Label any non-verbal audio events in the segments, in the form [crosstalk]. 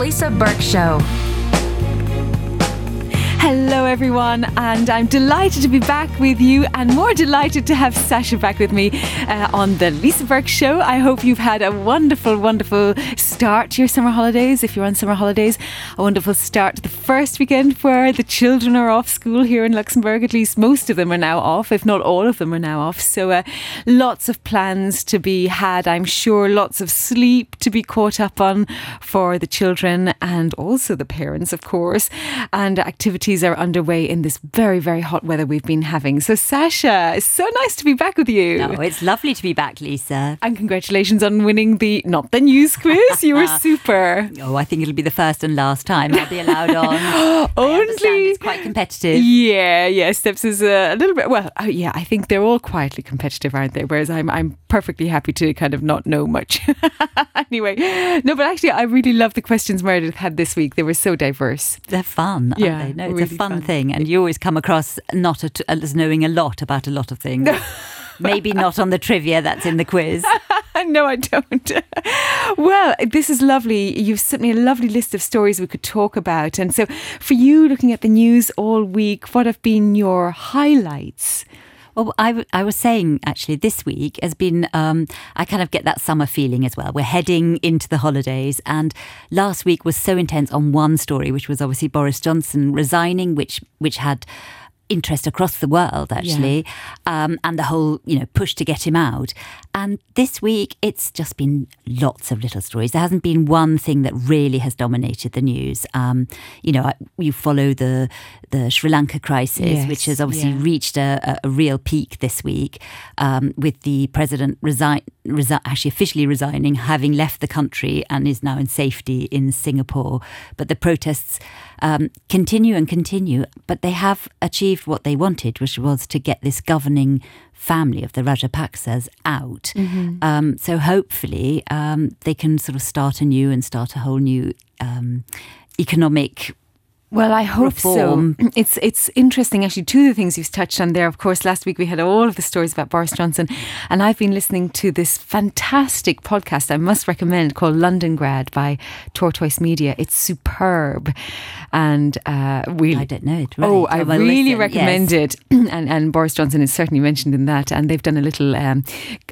Lisa Burke Show. Hello, everyone, and I'm delighted to be back with you, and more delighted to have Sasha back with me uh, on the Lisa Burke Show. I hope you've had a wonderful, wonderful start to your summer holidays. If you're on summer holidays, a wonderful start to the first weekend where the children are off school here in Luxembourg. At least most of them are now off, if not all of them are now off. So, uh, lots of plans to be had, I'm sure, lots of sleep to be caught up on for the children and also the parents, of course, and activities are underway in this very, very hot weather we've been having. So, Sasha, it's so nice to be back with you. No, it's lovely to be back, Lisa. And congratulations on winning the, not the news quiz, you were [laughs] super. Oh, I think it'll be the first and last time I'll be allowed on. [gasps] Only. It's quite competitive. Yeah, yeah. Steps is a, little bit, well, uh, yeah, I think they're all quietly competitive, aren't they? Whereas I'm, I'm perfectly happy to kind of not know much. [laughs] anyway, no, but actually, I really love the questions Meredith had this week. They were so diverse. They're fun, Yeah, they? No, it's really a fun, fun. thing, and you always come across not at, uh, as knowing a lot about a lot of things. [laughs] Maybe not on the trivia that's in the quiz. [laughs] no, I don't. [laughs] well, this is lovely. You've sent me a lovely list of stories we could talk about. And so, for you looking at the news all week, what have been your highlights? Well, I, I was saying actually this week has been, um, I kind of get that summer feeling as well. We're heading into the holidays, and last week was so intense on one story, which was obviously Boris Johnson resigning, which which had interest across the world actually, um, and the whole you know push to get him out. And this week, it's just been lots of little stories. There hasn't been one thing that really has dominated the news. Um, you know, you follow the the Sri Lanka crisis, Yes, which has obviously yeah. reached a, a, a real peak this week, um, with the president resign, resi- actually officially resigning, having left the country and is now in safety in Singapore. But the protests um, continue and continue, but they have achieved what they wanted, which was to get this governing family of the Rajapaksas out. Um, so hopefully um, they can sort of start anew and start a whole new um, economic Well, I hope Reform. so. [clears throat] It's it's interesting actually. Two of the things you've touched on there. Of course, last week we had all of the stories about Boris Johnson, and I've been listening to this fantastic podcast I must recommend called Londongrad by Tortoise Media. It's superb, and uh, we. I don't know it. Oh, I I really listen, recommend yes. it, [clears throat] and and Boris Johnson is certainly mentioned in that, and they've done a little um,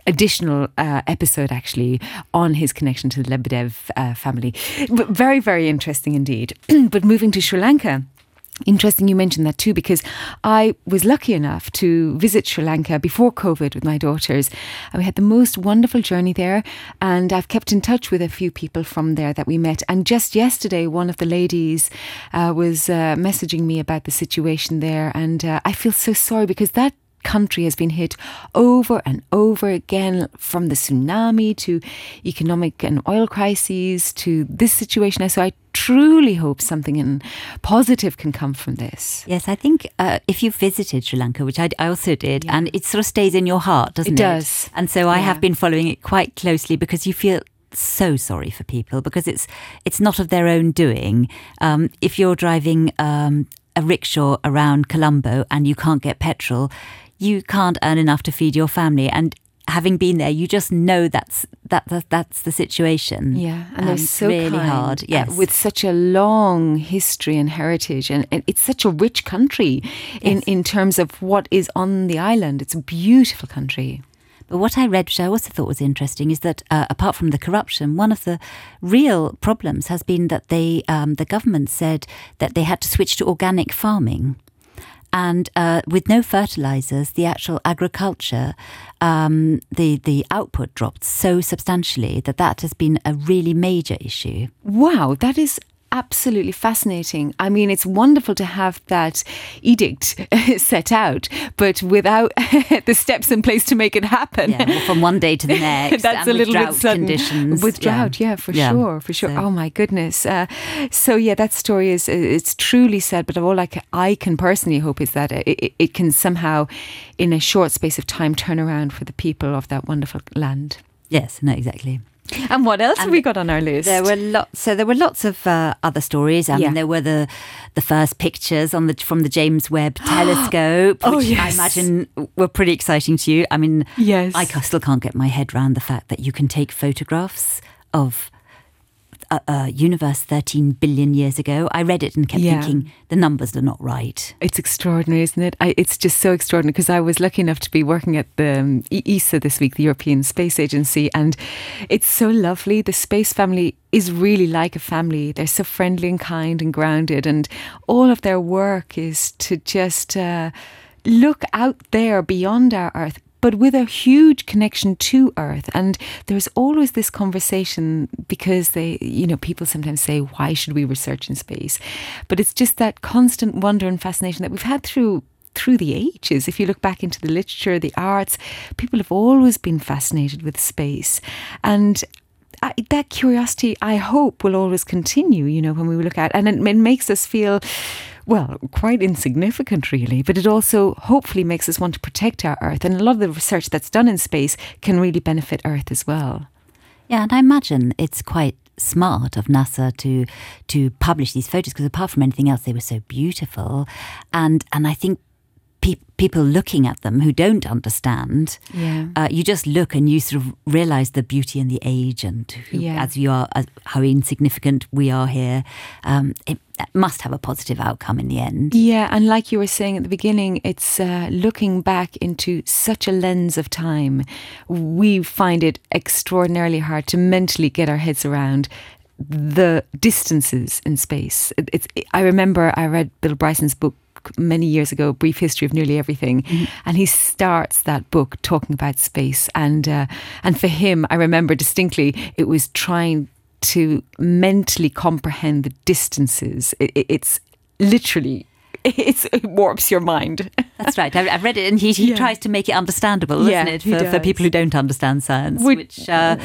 additional uh, episode actually on his connection to the Lebedev uh, family. But very very interesting indeed. [clears throat] but moving to Sri Lanka. Interesting you mentioned that too, because I was lucky enough to visit Sri Lanka before COVID with my daughters. And we had the most wonderful journey there. And I've kept in touch with a few people from there that we met. And just yesterday, one of the ladies uh, was uh, messaging me about the situation there. And uh, I feel so sorry because that country has been hit over and over again from the tsunami to economic and oil crises to this situation. So I truly hope something in positive can come from this. Yes, I think uh, if you visited Sri Lanka, which I, I also did, and it sort of stays in your heart, doesn't it? does. And so I Yeah. have been following it quite closely because you feel so sorry for people because it's it's not of their own doing. Um, if you're driving um, a rickshaw around Colombo and you can't get petrol, you can't earn enough to feed your family and. Having been there, you just know that's that, that that's the situation. Yeah, and Um, they're it's so really kind, hard. Yes, with such a long history and heritage, and, and it's such a rich country in Yes. in terms of what is on the island. It's a beautiful country. But what I read, which I also thought was interesting, is that uh, apart from the corruption, one of the real problems has been that they, um, the government said that they had to switch to organic farming. And uh, with no fertilizers, the actual agriculture, um, the the output dropped so substantially that that has been a really major issue. Wow, that is absolutely fascinating. I mean, it's wonderful to have that edict [laughs] set out, but without [laughs] the steps in place to make it happen. Yeah, well, from one day to the [laughs] next. That's a little bit sudden. conditions. With drought, yeah, for Yeah. sure, for sure. So- Oh my goodness. Uh, so yeah, that story is it's truly sad. But all I can, I can personally hope is that it, it, it can somehow, in a short space of time, turn around for the people of that wonderful land. Yes, no, exactly. And what else have we got on our list? There were lots. So there were lots of uh, other stories. I Yeah. mean, there were the the first pictures on the from the James Webb [gasps] Telescope, Oh, which I imagine were pretty exciting to you. I mean, Yes. I still can't get my head around the fact that you can take photographs of a, a, universe 13 billion years ago. I read it and kept yeah. thinking the numbers are not right. It's extraordinary, isn't it? I, it's just so extraordinary because I was lucky enough to be working at the um, ESA this week, the European Space Agency, and it's so lovely. The space family is really like a family. They're so friendly and kind and grounded, and all of their work is to just. Uh, look out there beyond our Earth, but with a huge connection to Earth. And there's always this conversation because they, you know, people sometimes say, why should we research in space? But it's just that constant wonder and fascination that we've had through through the ages. If you look back into the literature, the arts, people have always been fascinated with space. And I, that curiosity, I hope, will always continue, you know, when we look at and it, it makes us feel well, quite insignificant, really, but it also hopefully makes us want to protect our Earth. And a lot of the research that's done in space can really benefit Earth as well. Yeah, and I imagine it's quite smart of NASA to to publish these photos because apart from anything else, they were so beautiful, and and I think pe- people looking at them who don't understand, yeah. Uh, you just look and you sort of realize the beauty and the age and who, yeah. as you are, as, how insignificant we are here. Um, it must have a positive outcome in the end. Yeah, and like you were saying at the beginning, it's uh, looking back into such a lens of time. We find it extraordinarily hard to mentally get our heads around the distances in space. It, it's. I remember I read Bill Bryson's book many years ago, Brief History of Nearly Everything, mm-hmm. and he starts that book talking about space. And uh, and for him, I remember distinctly, it was trying to mentally comprehend the distances. It, it, it's literally [laughs] it's, it warps your mind. That's right. I've, read it, and he, he yeah. tries to make it understandable, yeah, isn't it, for, for, people who don't understand science, which, which uh,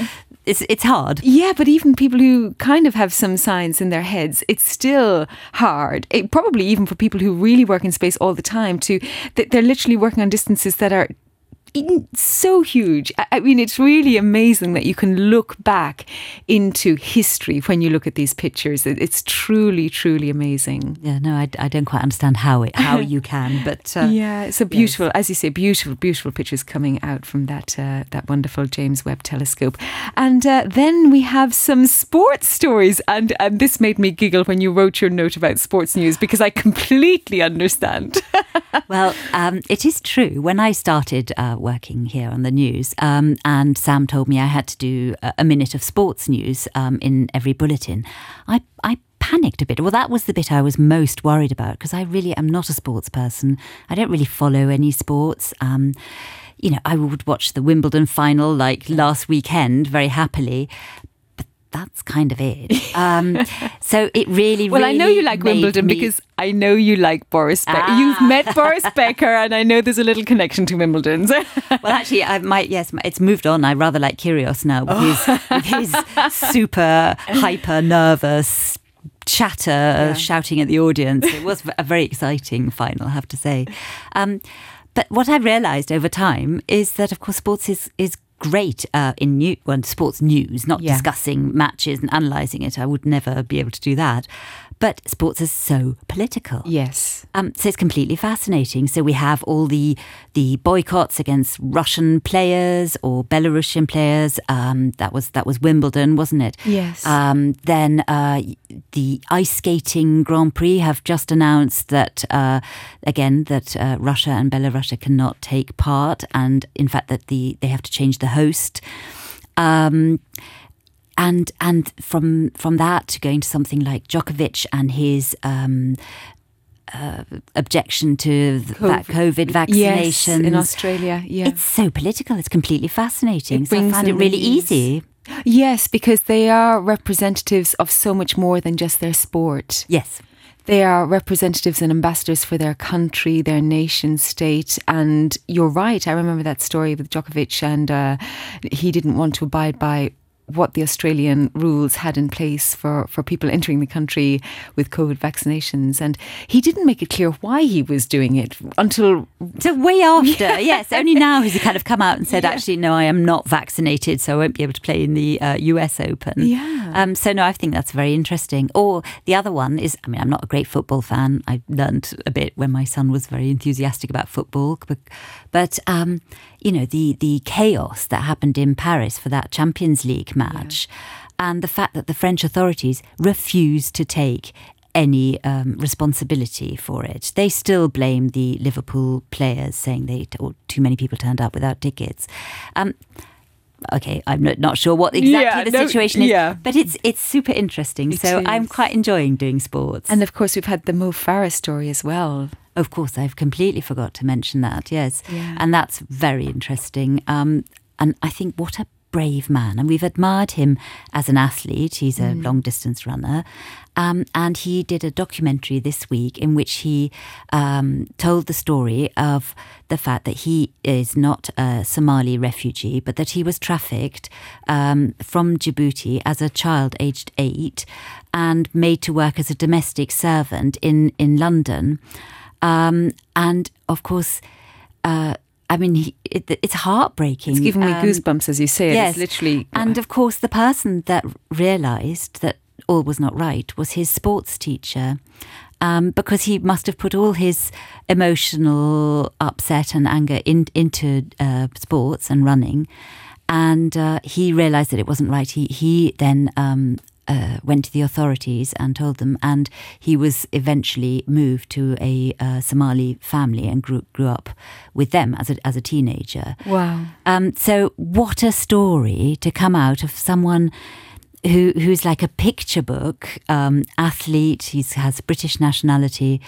it's it's hard. Yeah, but even people who kind of have some science in their heads, it's still hard. It, probably even for people who really work in space all the time, to they're literally working on distances that are so huge. I mean, it's really amazing that you can look back into history when you look at these pictures. It's truly, truly amazing. Yeah, no, I, I don't quite understand how it how [laughs] you can, but uh, yeah, it's a beautiful, yes. as you say, beautiful, beautiful pictures coming out from that uh, that wonderful James Webb Telescope. And uh, then we have some sports stories, and and this made me giggle when you wrote your note about sports news because I [laughs] completely understand. [laughs] well, um, it is true. When I started uh, working here on the news, um, and Sam told me I had to do a, minute of sports news um, in every bulletin. I, I panicked a bit. Well, that was the bit I was most worried about because I really am not a sports person. I don't really follow any sports. Um, you know, I would watch the Wimbledon final like last weekend very happily, that's kind of it. Um, [laughs] so it really, well, really I know you like Wimbledon me... because I know you like Boris Becker. Ah. You've met Boris Becker, and I know there's a little connection to Wimbledon. So. [laughs] well, actually, I might yes, it's moved on. I rather like Kyrgios now with, oh. his, with his [laughs] super hyper nervous chatter, yeah. shouting at the audience. It was a very exciting final, I have to say. Um, but what I've realised over time is that, of course, sports is, is great uh, in new, well, sports news, not yeah. discussing matches and analysing it. I would never be able to do that. But sports is so political. Yes. Um, so it's completely fascinating. So we have all the the boycotts against Russian players or Belarusian players. Um, that was that was Wimbledon, wasn't it? Yes. Um, then uh, the ice skating Grand Prix have just announced that uh, again that uh, Russia and Belarus cannot take part, and in fact that the they have to change the host. Um, and and from from that to going to something like Djokovic and his um, uh, objection to th- COVID. that COVID vaccination yes, in Australia. Yeah, it's so political. It's completely fascinating. It so I found it really easy. Yes, because they are representatives of so much more than just their sport. Yes. They are representatives and ambassadors for their country, their nation state. And you're right. I remember that story with Djokovic, and uh, he didn't want to abide by what the Australian rules had in place for, for people entering the country with COVID vaccinations. And he didn't make it clear why he was doing it until. So, way after, yeah. [laughs] yes. Only now has he kind of come out and said, yeah. actually, no, I am not vaccinated, so I won't be able to play in the uh, US Open. Yeah. Um, so, no, I think that's very interesting. Or the other one is I mean, I'm not a great football fan. I learned a bit when my son was very enthusiastic about football. But, but um, you know, the, the chaos that happened in Paris for that Champions League match. and the fact that the French authorities refused to take any um, responsibility for it. They still blame the Liverpool players, saying they or too many people turned up without tickets. Um, okay, I'm not, not sure what exactly Yeah, the no, situation is, yeah. but it's it's super interesting. It so I'm quite enjoying doing sports. And of course, we've had the Mo Farah story as well. Of course, I've completely forgot to mention that. Yes, Yeah. and that's very interesting. Um, and I think what a brave man, and we've admired him as an athlete. He's a long distance runner, um, and he did a documentary this week in which he um, told the story of the fact that he is not a Somali refugee, but that he was trafficked um, from Djibouti as a child aged eight and made to work as a domestic servant in in London. Um, and of course, uh, I mean, he, it, it's heartbreaking. It's giving me Um, goosebumps as you say it. yes. It's literally. And of course, the person that realised that all was not right was his sports teacher. Um, because he must have put all his emotional upset and anger in, into uh, sports and running, and uh, he realised that it wasn't right. He he then um, uh, went to the authorities and told them, and he was eventually moved to a uh, Somali family and grew grew up with them as a as a teenager. wow. Um, so what a story to come out of someone who who's like a picture book um, athlete. He has British nationality.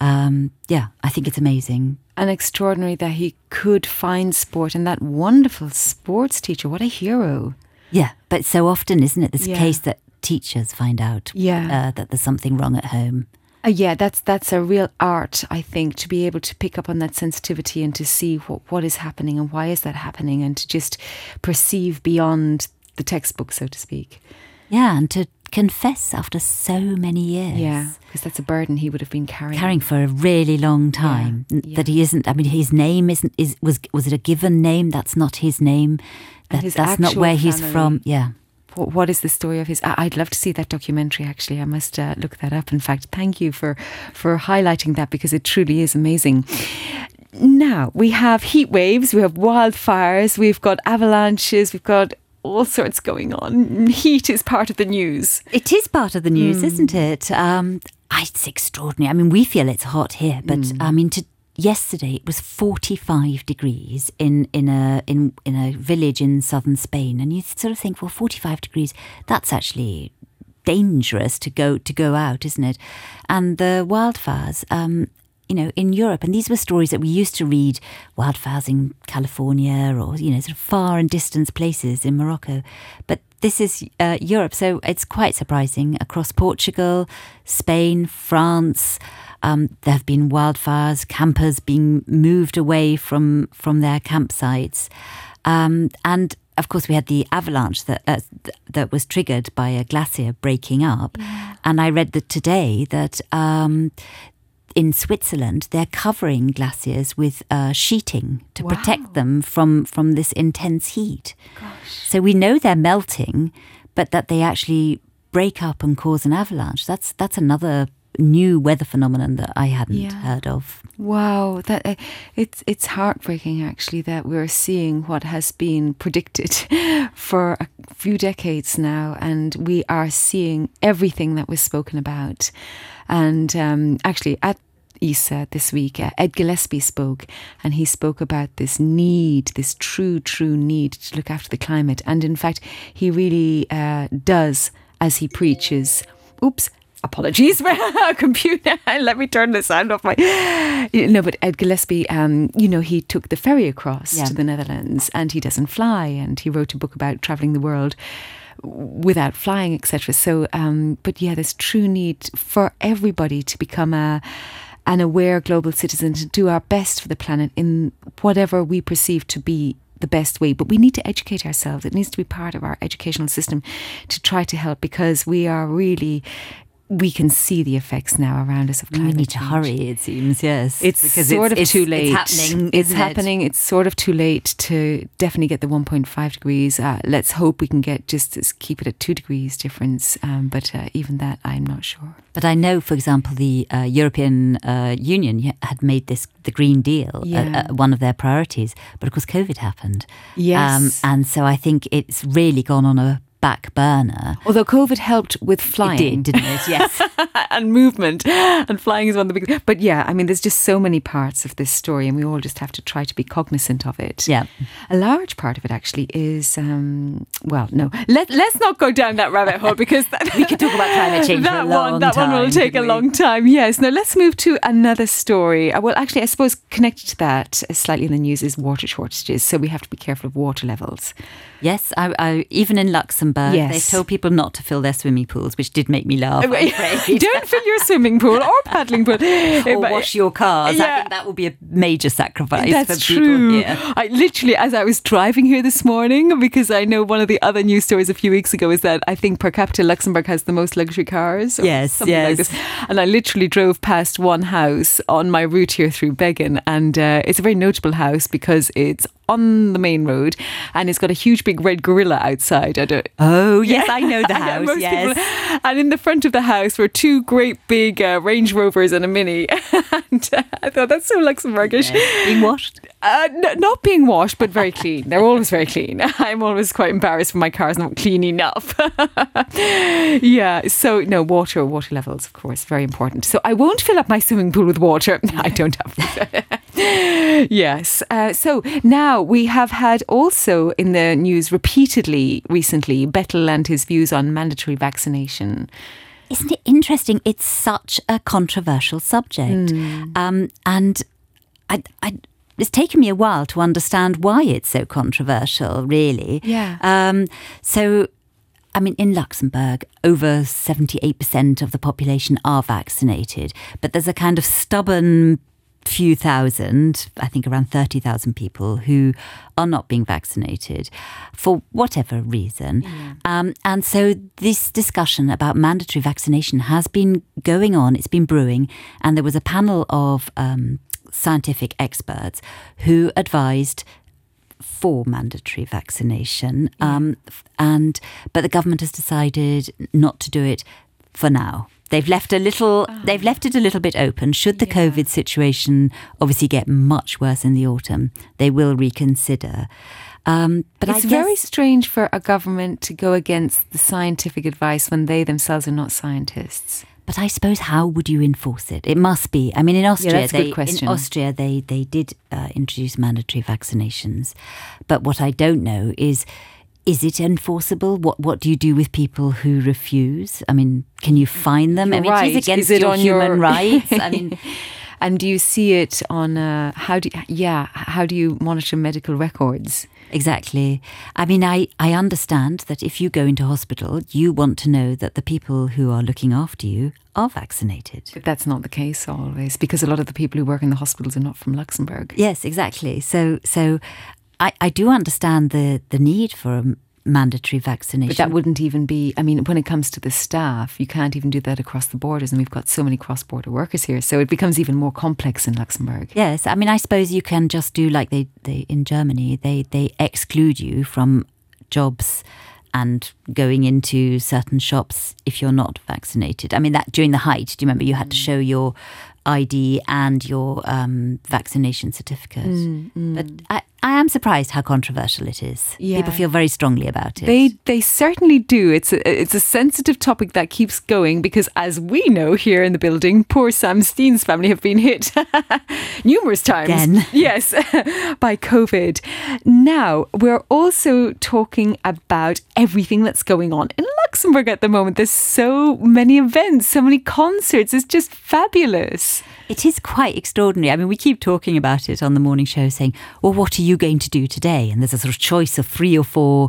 Um, yeah, I think it's amazing. And extraordinary that he could find sport and that wonderful sports teacher. What a hero. Yeah, but so often, isn't it? This Yeah. case that teachers find out Yeah. uh, that there's something wrong at home. Uh, yeah, that's that's a real art, I think, to be able to pick up on that sensitivity and to see what, what is happening and why is that happening and to just perceive beyond the textbook, so to speak. Yeah, and to confess after so many years. Yeah, because that's a burden he would have been carrying. carrying for a really long time n- yeah. that he isn't i mean his name isn't is was was it a given name that's not his name that, that's not where he's from yeah What, is the story of his? I'd love to see that documentary. Actually, I must uh, look that up. In fact, thank you for for highlighting that because it truly is amazing. Now we have heat waves, we have wildfires, we've got avalanches, we've got all sorts going on. Heat is part of the news. it is part of the news Hmm. isn't it um it's extraordinary i mean we feel it's hot here but Hmm. i mean to yesterday it was 45 degrees in in a in in a village in southern spain and you sort of think well 45 degrees that's actually dangerous to go to go out, isn't it? And the wildfires, um, you know, in Europe, and these were stories that we used to read wildfires in California or you know, sort of far and distant places in Morocco, but this is uh, Europe, so it's quite surprising across Portugal, Spain, France. Um, there have been wildfires, campers being moved away from from their campsites, um, and of course we had the avalanche that uh, that was triggered by a glacier breaking up. And I read that today that um, in Switzerland they're covering glaciers with uh, sheeting to Wow. protect them from from this intense heat. So we know they're melting, but that they actually break up and cause an avalanche. That's that's another new weather phenomenon that I hadn't Yeah. heard of. Wow, that uh, it's it's heartbreaking actually that we're seeing what has been predicted [laughs] for a few decades now, and we are seeing everything that was spoken about. And um, actually, at ESA this week, uh, Ed Gillespie spoke, and he spoke about this need, this true, true need to look after the climate. And in fact, he really uh, does as he preaches. Oops. Apologies, for [laughs] a computer. [laughs] Let me turn the sound off my. No, but Ed Gillespie, um, you know, he took the ferry across Yeah. to the Netherlands, and he doesn't fly, and he wrote a book about traveling the world without flying, etc. So, um, but yeah, there's true need for everybody to become a an aware global citizen to do our best for the planet in whatever we perceive to be the best way. But we need to educate ourselves. It needs to be part of our educational system to try to help because we are really we can see the effects now around us of climate. Change. We need to change. hurry, it seems, yes. It's because sort of it's, too late. It's happening. It's isn't it? happening. It's sort of too late to definitely get the 1.5 degrees. Uh, let's hope we can get just keep it at two degrees difference. Um, but uh, even that, I'm not sure. But I know, for example, the uh, European uh, Union had made this the Green Deal Yeah. uh, uh, one of their priorities. But of course, COVID happened. Um, Yes. and so I think it's really gone on a back burner. Although COVID helped with flying. It did, didn't it? Yes. [laughs] and movement. And flying is one of the big. But yeah, I mean, there's just so many parts of this story, and we all just have to try to be cognizant of it. Yeah. A large part of it actually is, um, well, no, let, let's not go down that rabbit hole because that, [laughs] we could talk about climate change that for a [laughs] long one, That time, one will take a we? long time. Yes. Now let's move to another story. Uh, Well, actually, I suppose connected to that, uh, slightly in the news, is water shortages. So we have to be careful of water levels. Yes, I, I, even in Luxembourg, Yes. they've told people not to fill their swimming pools, which did make me laugh. [laughs] Don't fill your swimming pool or paddling pool. [laughs] or wash your cars. I Yeah. think that will be a major sacrifice That's for people true. here. I literally, as I was driving here this morning, because I know one of the other news stories a few weeks ago is that I think per capita Luxembourg has the most luxury cars. or Yes, like yes. this. And I literally drove past one house on my route here through Began, and uh, it's a very notable house because it's on the main road and it's got a huge big red gorilla outside. I don't, Oh, yes, I know the [laughs] house. most yes. people- and in the front of the house were two great big uh, Range Rovers and a Mini. [laughs] and uh, I thought that's so Luxembourgish. Being washed. Uh, n- not being washed, but very clean. They're always very clean. [laughs] I'm always quite embarrassed when my car's not clean enough. yeah, so no, water, water levels, of course, very important. So I won't fill up my swimming pool with water. I don't have. [laughs] yes. Uh, so now we have had also in the news repeatedly recently Bettel and his views on mandatory vaccination. Isn't it interesting? It's such a controversial subject. Hmm. Um, and I, I, it's taken me a while to understand why it's so controversial, really. Yeah. Um, so, I mean, in Luxembourg, over 78% of the population are vaccinated, but there's a kind of stubborn few thousand, I think around 30,000 people who are not being vaccinated for whatever reason. Um, and so this discussion about mandatory vaccination has been going on, it's been brewing, and there was a panel of um, scientific experts who advised for mandatory vaccination, um, and but the government has decided not to do it for now. They've left a little. They've left it a little bit open. Should the COVID situation obviously get much worse in the autumn, they will reconsider. Um, but it's guess, very strange for a government to go against the scientific advice when they themselves are not scientists. But I suppose how would you enforce it? It must be. I mean, in Austria, that's a good they in Austria they they did uh, introduce mandatory vaccinations, but what I don't know is. Is it enforceable? What What do you do with people who refuse? I mean, can you fine them? I mean, right. is against Is it your on human your- [laughs] rights. I mean, [laughs] And do you see it on uh, how do yeah how do you monitor medical records? Exactly. I mean, I, I understand that if you go into hospital, you want to know that the people who are looking after you are vaccinated. But that's not the case always because a lot of the people who work in the hospitals are not from Luxembourg. Yes, exactly. So, so I, I do understand the, the need for a mandatory vaccination. But that wouldn't even be, I mean, when it comes to the staff, you can't even do that across the borders. And we've got so many cross border workers here. So it becomes even more complex in Luxembourg. Yes, I mean, I suppose you can just do like they, they in Germany. They they exclude you from jobs and going into certain shops if you're not vaccinated. I mean, that during the height, do you remember you had to Mm. show your ID and your um, vaccination certificate? Mm, But I, I am surprised how controversial it is. Yeah. People feel very strongly about it. They they certainly do. It's a, it's a sensitive topic that keeps going because, as we know here in the building, poor Sam Steen's family have been hit [laughs] numerous times. Again. [laughs] yes, [laughs] by COVID. Now we're also talking about everything that's going on in Luxembourg at the moment. There's so many events, so many concerts. It's just fabulous. It is quite extraordinary. I mean, we keep talking about it on the morning show, saying, "Well, what are you going to do today?" And there's a sort of choice of three or four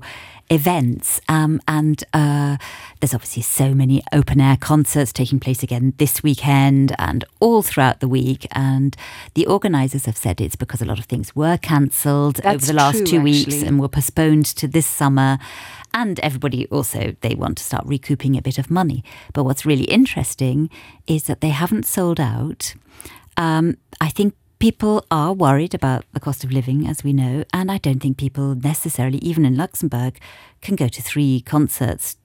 events, um, and uh, there's obviously so many open air concerts taking place again this weekend and all throughout the week. And the organisers have said it's because a lot of things were cancelled over the last true, two weeks actually. and were postponed to this summer. And everybody also they want to start recouping a bit of money. But what's really interesting is that they haven't sold out. Um, I think people are worried about the cost of living, as we know, and I don't think people necessarily, even in Luxembourg, can go to three concerts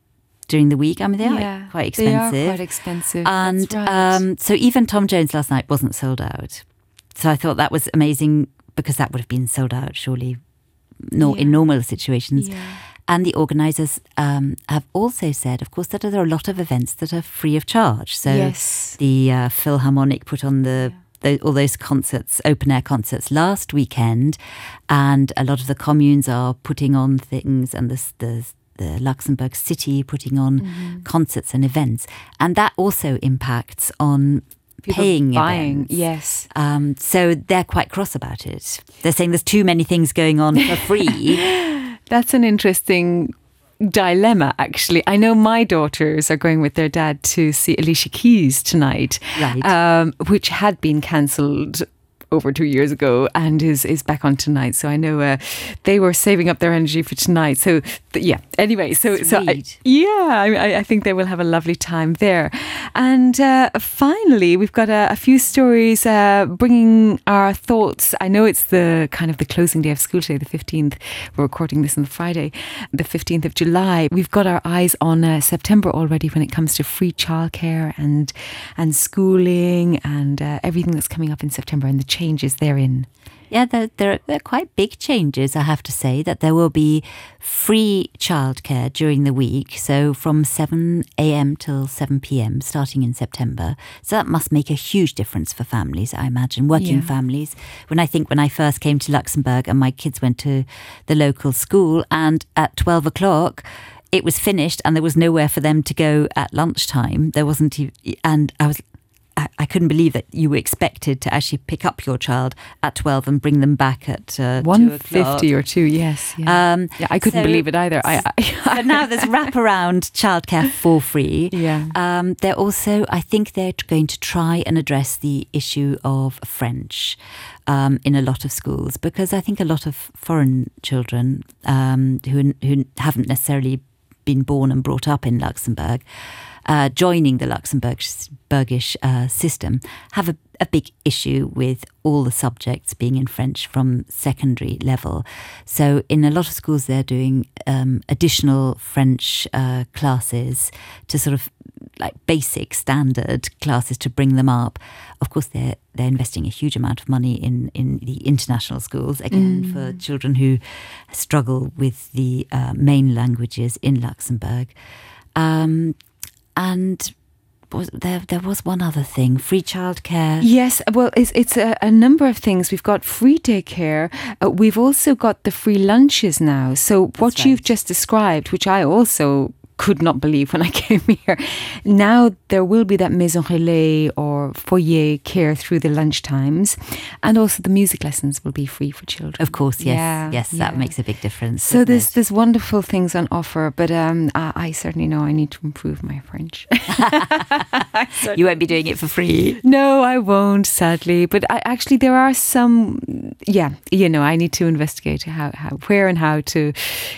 during the week. I mean, they are quite expensive. They are quite expensive. And right. um, so even Tom Jones last night wasn't sold out. So I thought that was amazing because that would have been sold out surely, no, in normal situations. Yeah. And the organisers um, have also said, of course, that there are a lot of events that are free of charge. So Yes. the uh, Philharmonic put on the, tho- all those concerts, open air concerts last weekend, and a lot of the communes are putting on things, and the, the the Luxembourg city putting on Mm-hmm. concerts and events, and that also impacts on People paying buying. events. Yes. Um, so they're quite cross about it. They're saying there's too many things going on for free. [laughs] That's an interesting dilemma, actually. I know my daughters are going with their dad to see Alicia Keys tonight, Right. um, which had been cancelled over two years ago and is is back on tonight. So I know uh, they were saving up their energy for tonight. So th- yeah. Anyway, so so I, yeah, I, I- think they will have a lovely time there. And uh, finally, we've got a, a few stories uh, bringing our thoughts. I know it's the kind of the closing day of school today, the 15th. We're recording this on the Friday, the 15th of July. We've got our eyes on uh, September already when it comes to free childcare and and schooling and uh, everything that's coming up in September and the changes therein. Yeah, there, are quite big changes, I have to say, that there will be free childcare during the week. So from 7 a.m. till 7 p.m. starting in September. So that must make a huge difference for families, I imagine, working Yeah. families. When I think when I first came to Luxembourg and my kids went to the local school, and at 12 o'clock, it was finished and there was nowhere for them to go at lunchtime. There wasn't, and I was I, I couldn't believe that you were expected to actually pick up your child at 12 and bring them back at uh, 2 o'clock. 150 or two, yes. Yeah, Um, yeah I couldn't so- believe it either. I, I, [laughs] so now there's wraparound childcare for free. [laughs] Yeah. Um, they're also, I think they're going to try and address the issue of French um, in a lot of schools because I think a lot of foreign children um, who who haven't necessarily been born and brought up in Luxembourg. Uh, joining the Luxembourgish uh, system have a, a big issue with all the subjects being in French from secondary level. So, in a lot of schools, they're doing um, additional French uh, classes to sort of like basic standard classes to bring them up. Of course, they're they're investing a huge amount of money in in the international schools again for children who struggle with the uh, main languages in Luxembourg. Um, and was, there there was one other thing: free childcare. Yes, well, it's it's a, a number of things. We've got free daycare. Uh, we've also got the free lunches now. So what That's you've just described, which I also could not believe when I [laughs] came here, now there will be that maison relais or foyer care through the lunch times, and also the music lessons will be free for children. Of course, yes, Yeah, yes, that makes a big difference. So there's it? there's wonderful things on offer, but um, I, I certainly know I need to improve my French. [laughs] you won't be doing it for free. No, I won't, sadly. But I, actually, there are some. Yeah, you know, I need to investigate how, how, where, and how to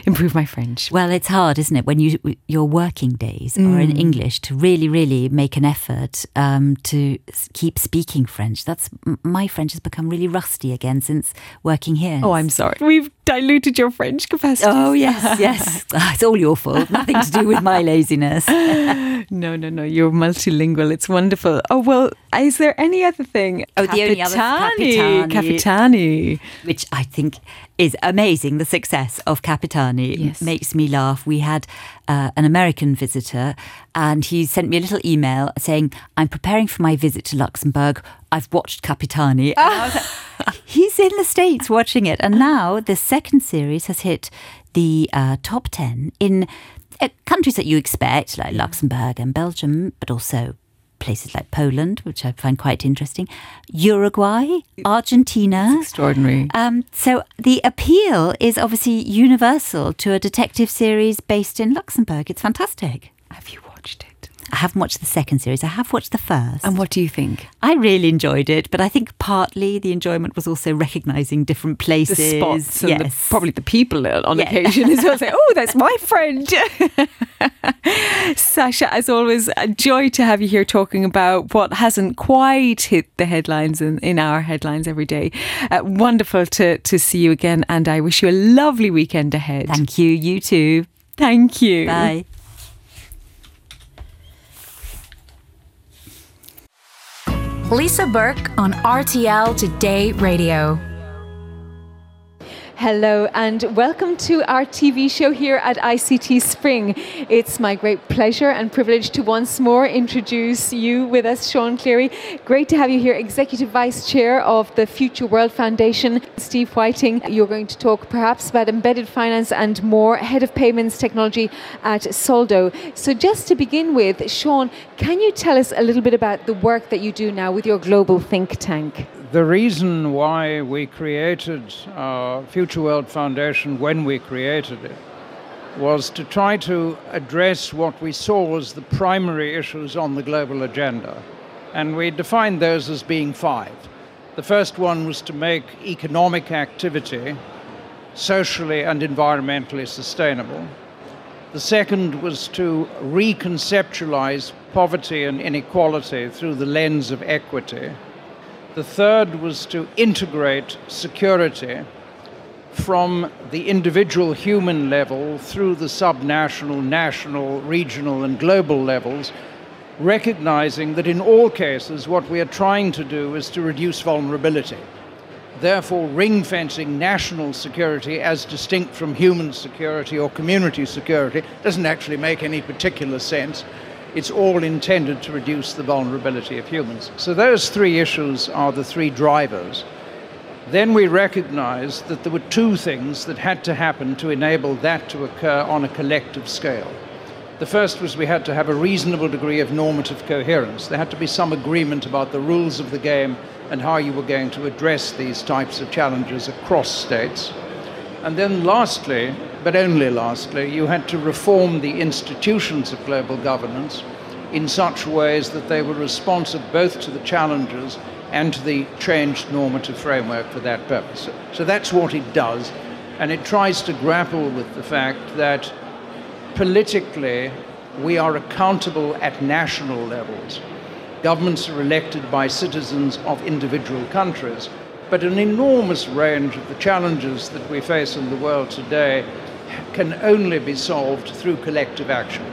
improve my French. Well, it's hard, isn't it, when you your working days are Mm. in English to really, really make an effort um, to keep speaking French. That's my French has become really rusty again since working here. Oh, I'm sorry. We've diluted your French capacity. Oh yes, yes. [laughs] Ah, it's all your fault. Nothing to do with my laziness. [laughs] No, no, no. You're multilingual. It's wonderful. Oh well. Is there any other thing? Oh, the only other- Capitani. Capitani. Capitani. which I think is amazing. The success of Capitani Yes. makes me laugh. We had uh, an American visitor, and he sent me a little email saying, "I'm preparing for my visit to Luxembourg. I've watched Capitani." And I was like, [laughs] He's in the states watching it, and now the second series has hit the uh, top ten in uh, countries that you expect, like Luxembourg and Belgium, but also places like Poland, which I find quite interesting, Uruguay, Argentina. Extraordinary. Um, so the appeal is obviously universal to a detective series based in Luxembourg. It's fantastic. Have you? I haven't watched the second series. I have watched the first. And what do you think? I really enjoyed it, but I think partly the enjoyment was also recognizing different the places. spots and yes. the, probably the people on Yeah. occasion as well [laughs] say, oh, that's my friend. [laughs] Sasha, as always, a joy to have you here talking about what hasn't quite hit the headlines in, in our headlines every day. Uh, wonderful to, to see you again, and I wish you a lovely weekend ahead. Thank you. You too. Thank you. Bye. Lisa Burke on RTL Today Radio. Hello, and welcome to our TV show here at ICT Spring. It's my great pleasure and privilege to once more introduce you with us, Sean Cleary. Great to have you here, Executive Vice Chair of the Future World Foundation. Steve Whiting, you're going to talk perhaps about embedded finance and more, Head of Payments Technology at Soldo. So, just to begin with, Sean, can you tell us a little bit about the work that you do now with your global think tank? The reason why we created our Future World Foundation when we created it was to try to address what we saw as the primary issues on the global agenda. And we defined those as being five. The first one was to make economic activity socially and environmentally sustainable. The second was to reconceptualize poverty and inequality through the lens of equity. The third was to integrate security from the individual human level through the subnational, national, regional, and global levels, recognizing that in all cases what we are trying to do is to reduce vulnerability. Therefore, ring fencing national security as distinct from human security or community security doesn't actually make any particular sense it's all intended to reduce the vulnerability of humans. So those three issues are the three drivers. Then we recognized that there were two things that had to happen to enable that to occur on a collective scale. The first was we had to have a reasonable degree of normative coherence. There had to be some agreement about the rules of the game and how you were going to address these types of challenges across states. And then, lastly, but only lastly, you had to reform the institutions of global governance in such ways that they were responsive both to the challenges and to the changed normative framework for that purpose. So, that's what it does, and it tries to grapple with the fact that politically we are accountable at national levels. Governments are elected by citizens of individual countries, but an enormous range of the challenges that we face in the world today can only be solved through collective action.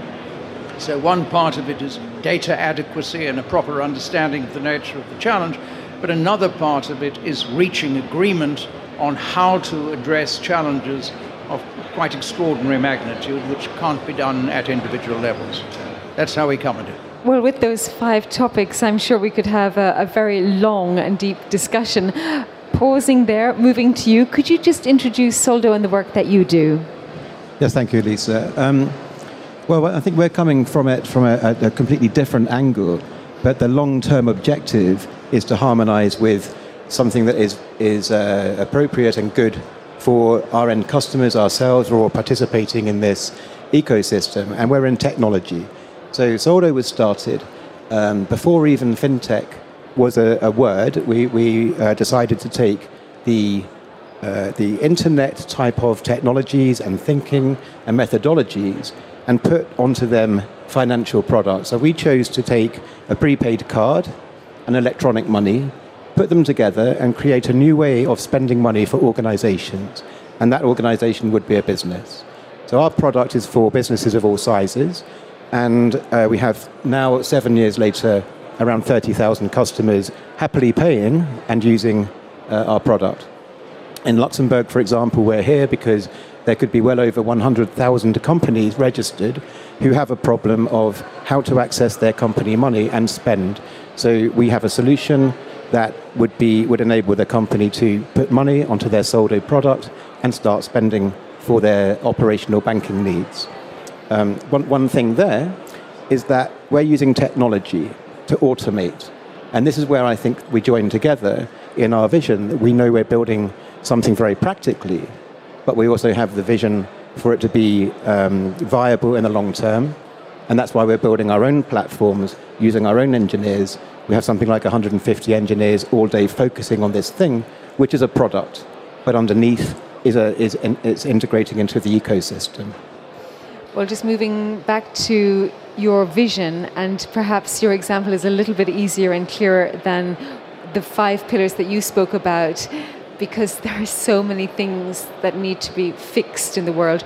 So, one part of it is data adequacy and a proper understanding of the nature of the challenge, but another part of it is reaching agreement on how to address challenges of quite extraordinary magnitude, which can't be done at individual levels. That's how we come at it. Well, with those five topics, I'm sure we could have a, a very long and deep discussion. Pausing there, moving to you, could you just introduce Soldo and the work that you do? Yes, thank you, Lisa. Um, well, I think we're coming from it from a, a completely different angle, but the long-term objective is to harmonise with something that is is uh, appropriate and good for our end customers, ourselves, or participating in this ecosystem. And we're in technology. So Soldo was started um, before even fintech was a, a word. We we uh, decided to take the uh, the internet type of technologies and thinking and methodologies and put onto them financial products. So we chose to take a prepaid card and electronic money, put them together, and create a new way of spending money for organizations. And that organization would be a business. So our product is for businesses of all sizes. And uh, we have now, seven years later, around 30,000 customers happily paying and using uh, our product. In Luxembourg, for example, we're here because there could be well over 100,000 companies registered who have a problem of how to access their company money and spend. So we have a solution that would be would enable the company to put money onto their Soldo product and start spending for their operational banking needs. Um, one, one thing there is that we're using technology to automate. And this is where I think we join together in our vision. We know we're building something very practically, but we also have the vision for it to be um, viable in the long term. And that's why we're building our own platforms using our own engineers. We have something like 150 engineers all day focusing on this thing, which is a product, but underneath is, a, is in, it's integrating into the ecosystem. Well, just moving back to your vision, and perhaps your example is a little bit easier and clearer than the five pillars that you spoke about because [laughs] there are so many things that need to be fixed in the world.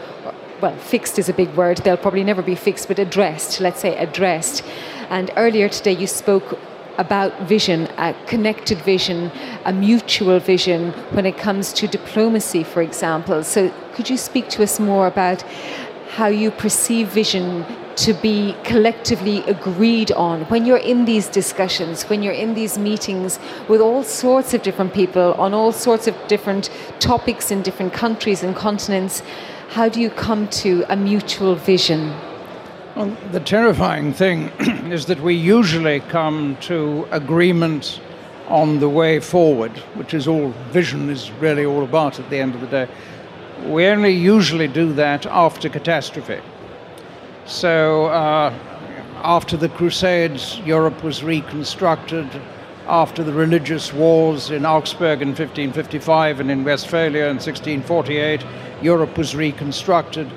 Well, fixed is a big word. They'll probably never be fixed, but addressed, let's say addressed. And earlier today, you spoke about vision, a connected vision, a mutual vision when it comes to diplomacy, for example. So, could you speak to us more about how you perceive vision to be collectively agreed on when you're in these discussions, when you're in these meetings with all sorts of different people on all sorts of different topics in different countries and continents? How do you come to a mutual vision? Well, the terrifying thing [clears throat] is that we usually come to agreement on the way forward, which is all vision is really all about at the end of the day. We only usually do that after catastrophe. So, uh, after the Crusades, Europe was reconstructed. After the religious wars in Augsburg in 1555 and in Westphalia in 1648, Europe was reconstructed.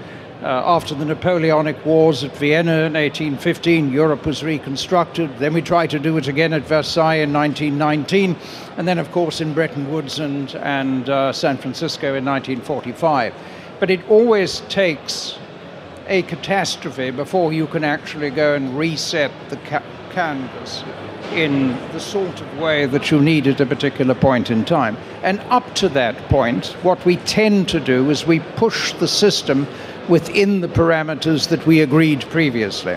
Uh, after the Napoleonic Wars at Vienna in 1815, Europe was reconstructed. Then we tried to do it again at Versailles in 1919, and then, of course, in Bretton Woods and, and uh, San Francisco in 1945. But it always takes a catastrophe before you can actually go and reset the ca- canvas in the sort of way that you need at a particular point in time. And up to that point, what we tend to do is we push the system within the parameters that we agreed previously.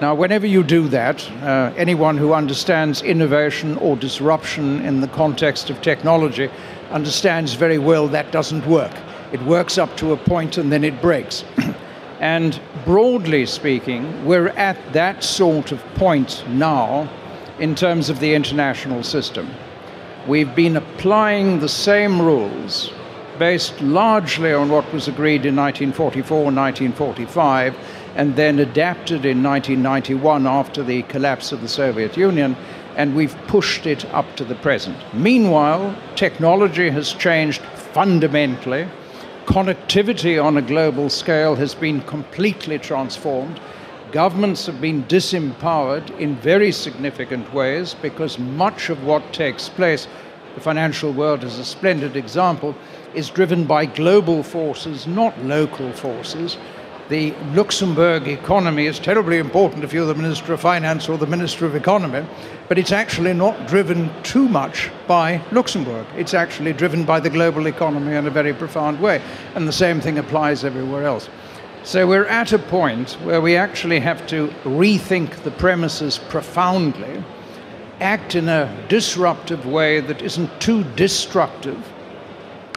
Now, whenever you do that, uh, anyone who understands innovation or disruption in the context of technology understands very well that doesn't work. It works up to a point and then it breaks. [clears throat] and broadly speaking, we're at that sort of point now in terms of the international system. We've been applying the same rules based largely on what was agreed in 1944 and 1945 and then adapted in 1991 after the collapse of the Soviet Union, and we've pushed it up to the present. Meanwhile, technology has changed fundamentally. Connectivity on a global scale has been completely transformed. Governments have been disempowered in very significant ways because much of what takes place, the financial world is a splendid example, is driven by global forces, not local forces. The Luxembourg economy is terribly important if you're the Minister of Finance or the Minister of Economy, but it's actually not driven too much by Luxembourg. It's actually driven by the global economy in a very profound way, and the same thing applies everywhere else. So we're at a point where we actually have to rethink the premises profoundly, act in a disruptive way that isn't too destructive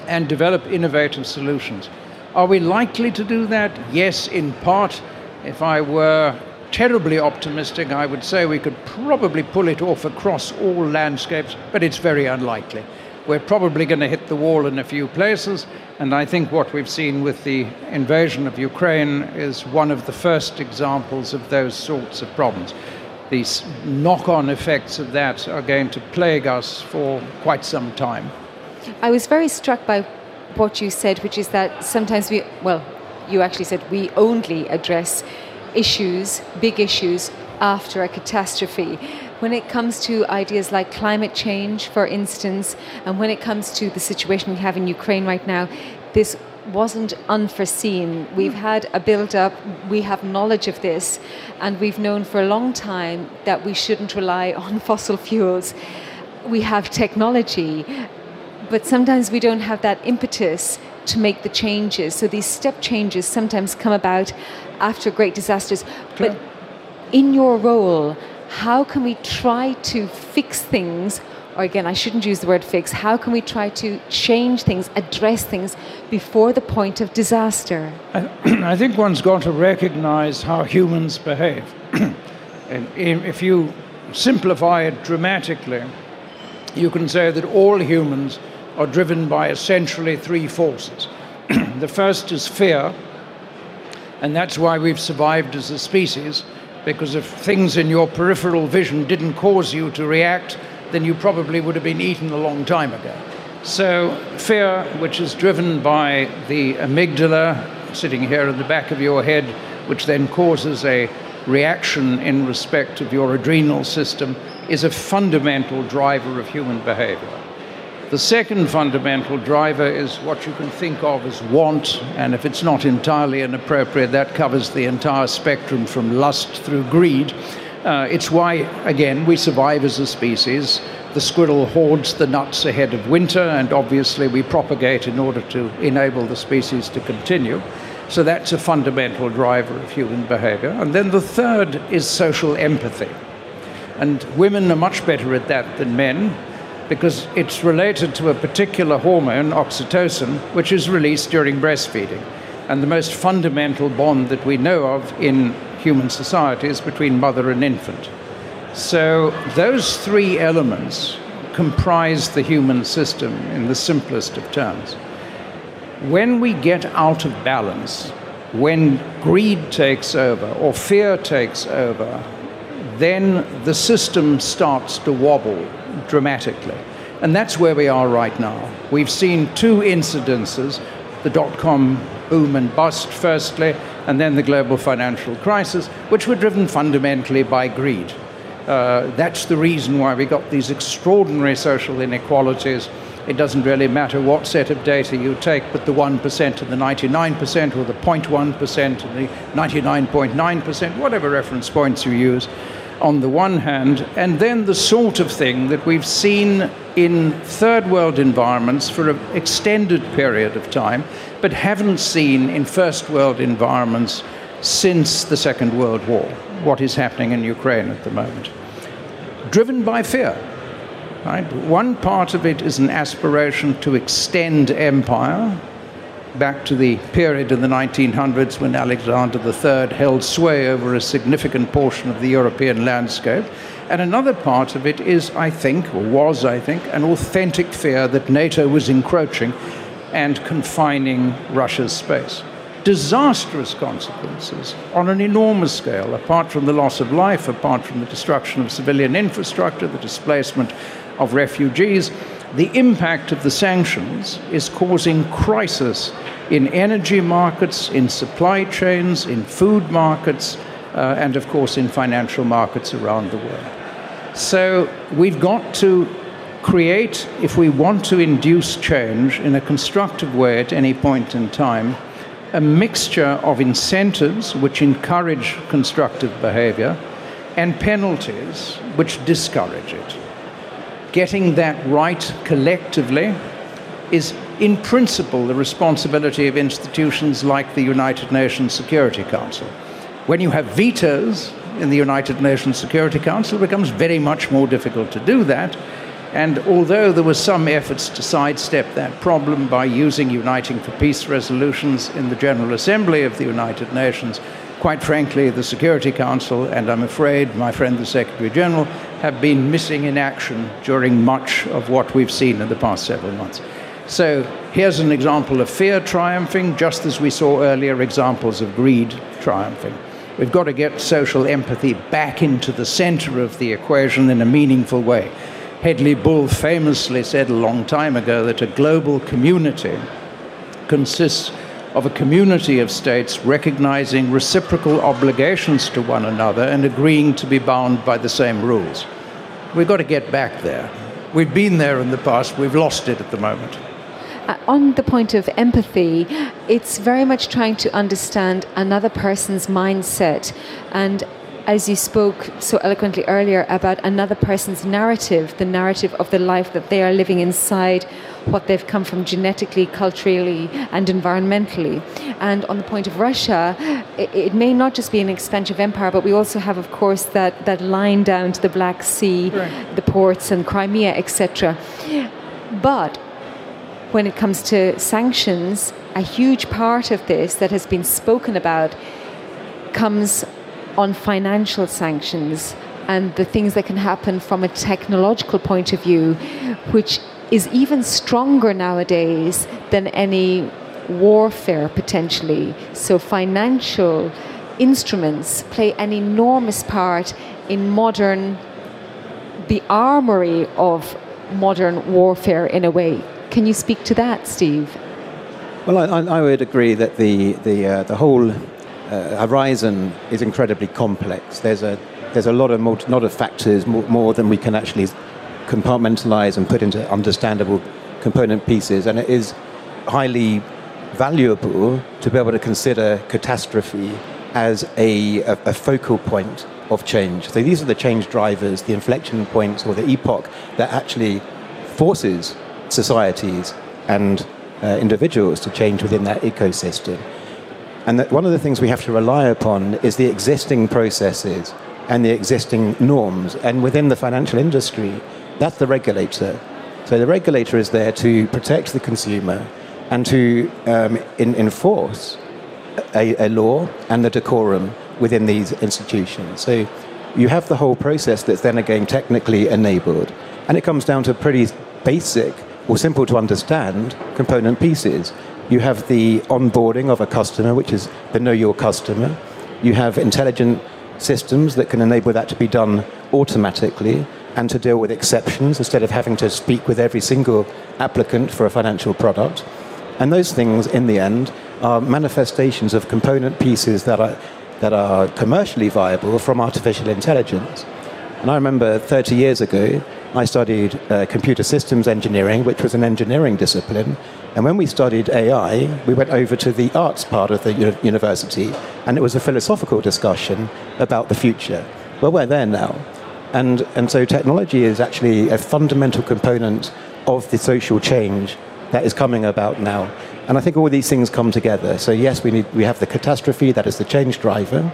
and develop innovative solutions. Are we likely to do that? Yes, in part. If I were terribly optimistic, I would say we could probably pull it off across all landscapes, but it's very unlikely. We're probably going to hit the wall in a few places, and I think what we've seen with the invasion of Ukraine is one of the first examples of those sorts of problems. These knock on effects of that are going to plague us for quite some time. I was very struck by what you said, which is that sometimes we, well, you actually said we only address issues, big issues, after a catastrophe. When it comes to ideas like climate change, for instance, and when it comes to the situation we have in Ukraine right now, this wasn't unforeseen. We've hmm. had a build up, we have knowledge of this, and we've known for a long time that we shouldn't rely [laughs] on fossil fuels. We have technology but sometimes we don't have that impetus to make the changes. So these step changes sometimes come about after great disasters. Sure. But in your role, how can we try to fix things? Or again, I shouldn't use the word fix. How can we try to change things, address things before the point of disaster? I, [clears throat] I think one's got to recognize how humans behave. [clears throat] and if you simplify it dramatically, you can say that all humans are driven by essentially three forces. [clears throat] the first is fear, and that's why we've survived as a species, because if things in your peripheral vision didn't cause you to react, then you probably would have been eaten a long time ago. So, fear, which is driven by the amygdala sitting here at the back of your head, which then causes a reaction in respect of your adrenal system, is a fundamental driver of human behavior. The second fundamental driver is what you can think of as want, and if it's not entirely inappropriate, that covers the entire spectrum from lust through greed. Uh, it's why, again, we survive as a species. The squirrel hoards the nuts ahead of winter, and obviously we propagate in order to enable the species to continue. So that's a fundamental driver of human behavior. And then the third is social empathy. And women are much better at that than men because it's related to a particular hormone, oxytocin, which is released during breastfeeding. And the most fundamental bond that we know of in human societies between mother and infant. So those three elements comprise the human system in the simplest of terms. When we get out of balance, when greed takes over or fear takes over, then the system starts to wobble dramatically. And that's where we are right now. We've seen two incidences the dot com boom and bust, firstly, and then the global financial crisis, which were driven fundamentally by greed. Uh, that's the reason why we got these extraordinary social inequalities. It doesn't really matter what set of data you take, but the 1% and the 99%, or the 0.1% and the 99.9%, whatever reference points you use, on the one hand, and then the sort of thing that we've seen in third world environments for an extended period of time, but haven't seen in first world environments since the Second World War, what is happening in Ukraine at the moment. Driven by fear. Right? One part of it is an aspiration to extend empire back to the period in the 1900s when Alexander III held sway over a significant portion of the European landscape. And another part of it is, I think, or was, I think, an authentic fear that NATO was encroaching and confining Russia's space. Disastrous consequences on an enormous scale, apart from the loss of life, apart from the destruction of civilian infrastructure, the displacement of refugees, the impact of the sanctions is causing crisis in energy markets, in supply chains, in food markets, uh, and of course in financial markets around the world. So we've got to create, if we want to induce change in a constructive way at any point in time, a mixture of incentives which encourage constructive behavior and penalties which discourage it getting that right collectively is, in principle, the responsibility of institutions like the United Nations Security Council. When you have vetoes in the United Nations Security Council, it becomes very much more difficult to do that. And although there were some efforts to sidestep that problem by using Uniting for Peace resolutions in the General Assembly of the United Nations, quite frankly, the Security Council, and I'm afraid my friend the Secretary General, have been missing in action during much of what we've seen in the past several months. So here's an example of fear triumphing, just as we saw earlier examples of greed triumphing. We've got to get social empathy back into the center of the equation in a meaningful way. Hedley Bull famously said a long time ago that a global community consists of a community of states recognizing reciprocal obligations to one another and agreeing to be bound by the same rules. We've got to get back there. We've been there in the past, we've lost it at the moment. Uh, on the point of empathy, it's very much trying to understand another person's mindset and as you spoke so eloquently earlier about another person's narrative, the narrative of the life that they are living inside what they've come from genetically, culturally, and environmentally. And on the point of Russia, it, it, may not just be an expansive empire, but we also have, of course, that, that line down to the Black Sea, right. the ports, and Crimea, etc. But when it comes to sanctions, a huge part of this that has been spoken about comes on financial sanctions and the things that can happen from a technological point of view, which is even stronger nowadays than any warfare potentially. So, financial instruments play an enormous part in modern, the armory of modern warfare in a way. Can you speak to that, Steve? Well, I, I would agree that the, the, uh, the whole uh, horizon is incredibly complex. There's a there's a lot of multi, lot of factors more, more, than we can actually compartmentalize and put into understandable component pieces, and it is highly valuable to be able to consider catastrophe as a, a, a focal point of change. So these are the change drivers, the inflection points, or the epoch that actually forces societies and uh, individuals to change within that ecosystem. And that one of the things we have to rely upon is the existing processes and the existing norms. And within the financial industry, that's the regulator. So the regulator is there to protect the consumer and to um, in, enforce a, a law and the decorum within these institutions. So you have the whole process that's then again technically enabled. And it comes down to pretty basic or simple to understand component pieces. You have the onboarding of a customer, which is the know your customer. You have intelligent systems that can enable that to be done automatically and to deal with exceptions instead of having to speak with every single applicant for a financial product. And those things, in the end, are manifestations of component pieces that are, that are commercially viable from artificial intelligence. And I remember 30 years ago, I studied uh, computer systems engineering, which was an engineering discipline. And when we studied AI, we went over to the arts part of the u- university, and it was a philosophical discussion about the future. Well, we're there now. And, and so technology is actually a fundamental component of the social change that is coming about now. And I think all these things come together. So yes, we, need, we have the catastrophe that is the change driver.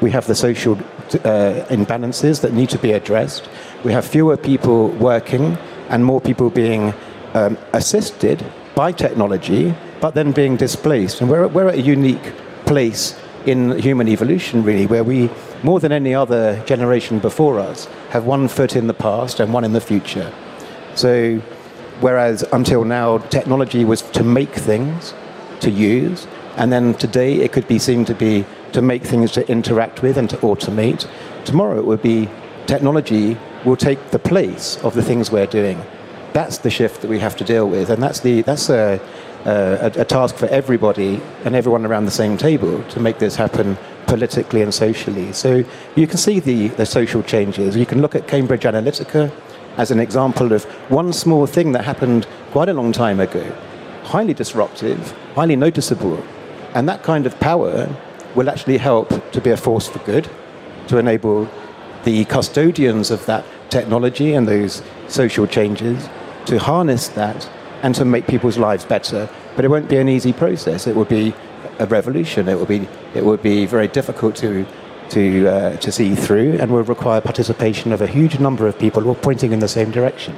We have the social uh, imbalances that need to be addressed. We have fewer people working and more people being um, assisted by technology, but then being displaced. And we're, we're at a unique place in human evolution, really, where we, more than any other generation before us, have one foot in the past and one in the future. So Whereas until now, technology was to make things, to use, and then today it could be seen to be to make things to interact with and to automate. Tomorrow it will be technology will take the place of the things we're doing. That's the shift that we have to deal with, and that's the that's a, a, a task for everybody and everyone around the same table to make this happen politically and socially. So you can see the, the social changes. You can look at Cambridge Analytica as an example of one small thing that happened quite a long time ago, highly disruptive, highly noticeable. And that kind of power will actually help to be a force for good, to enable the custodians of that technology and those social changes to harness that and to make people's lives better. But it won't be an easy process. It will be a revolution. It will be, it will be very difficult to to, uh, to see through and will require participation of a huge number of people are pointing in the same direction.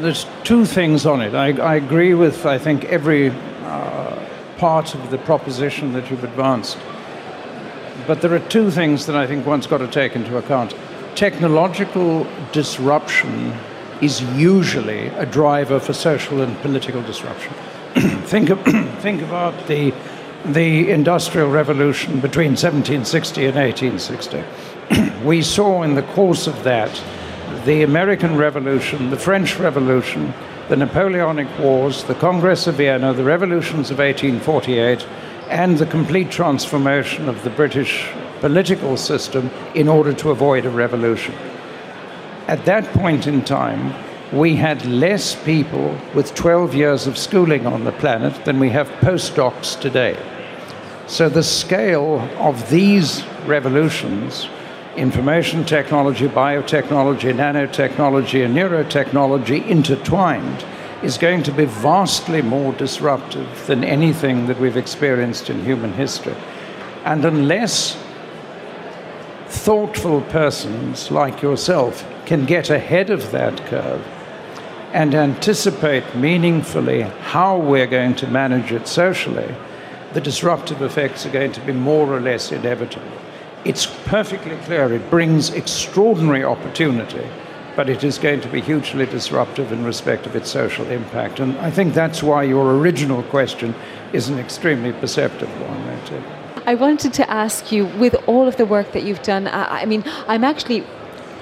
There's two things on it. I, I agree with, I think, every uh, part of the proposition that you've advanced. But there are two things that I think one's got to take into account. Technological disruption is usually a driver for social and political disruption. [clears throat] think, of, [clears throat] think about the the Industrial Revolution between 1760 and 1860. [clears throat] we saw in the course of that the American Revolution, the French Revolution, the Napoleonic Wars, the Congress of Vienna, the revolutions of 1848, and the complete transformation of the British political system in order to avoid a revolution. At that point in time, we had less people with 12 years of schooling on the planet than we have postdocs today. So the scale of these revolutions, information technology, biotechnology, nanotechnology, and neurotechnology intertwined, is going to be vastly more disruptive than anything that we've experienced in human history. And unless thoughtful persons like yourself can get ahead of that curve and anticipate meaningfully how we're going to manage it socially, the disruptive effects are going to be more or less inevitable. It's perfectly clear it brings extraordinary opportunity, but it is going to be hugely disruptive in respect of its social impact. And I think that's why your original question is an extremely perceptive one. I wanted to ask you, with all of the work that you've done, I, I mean, I'm actually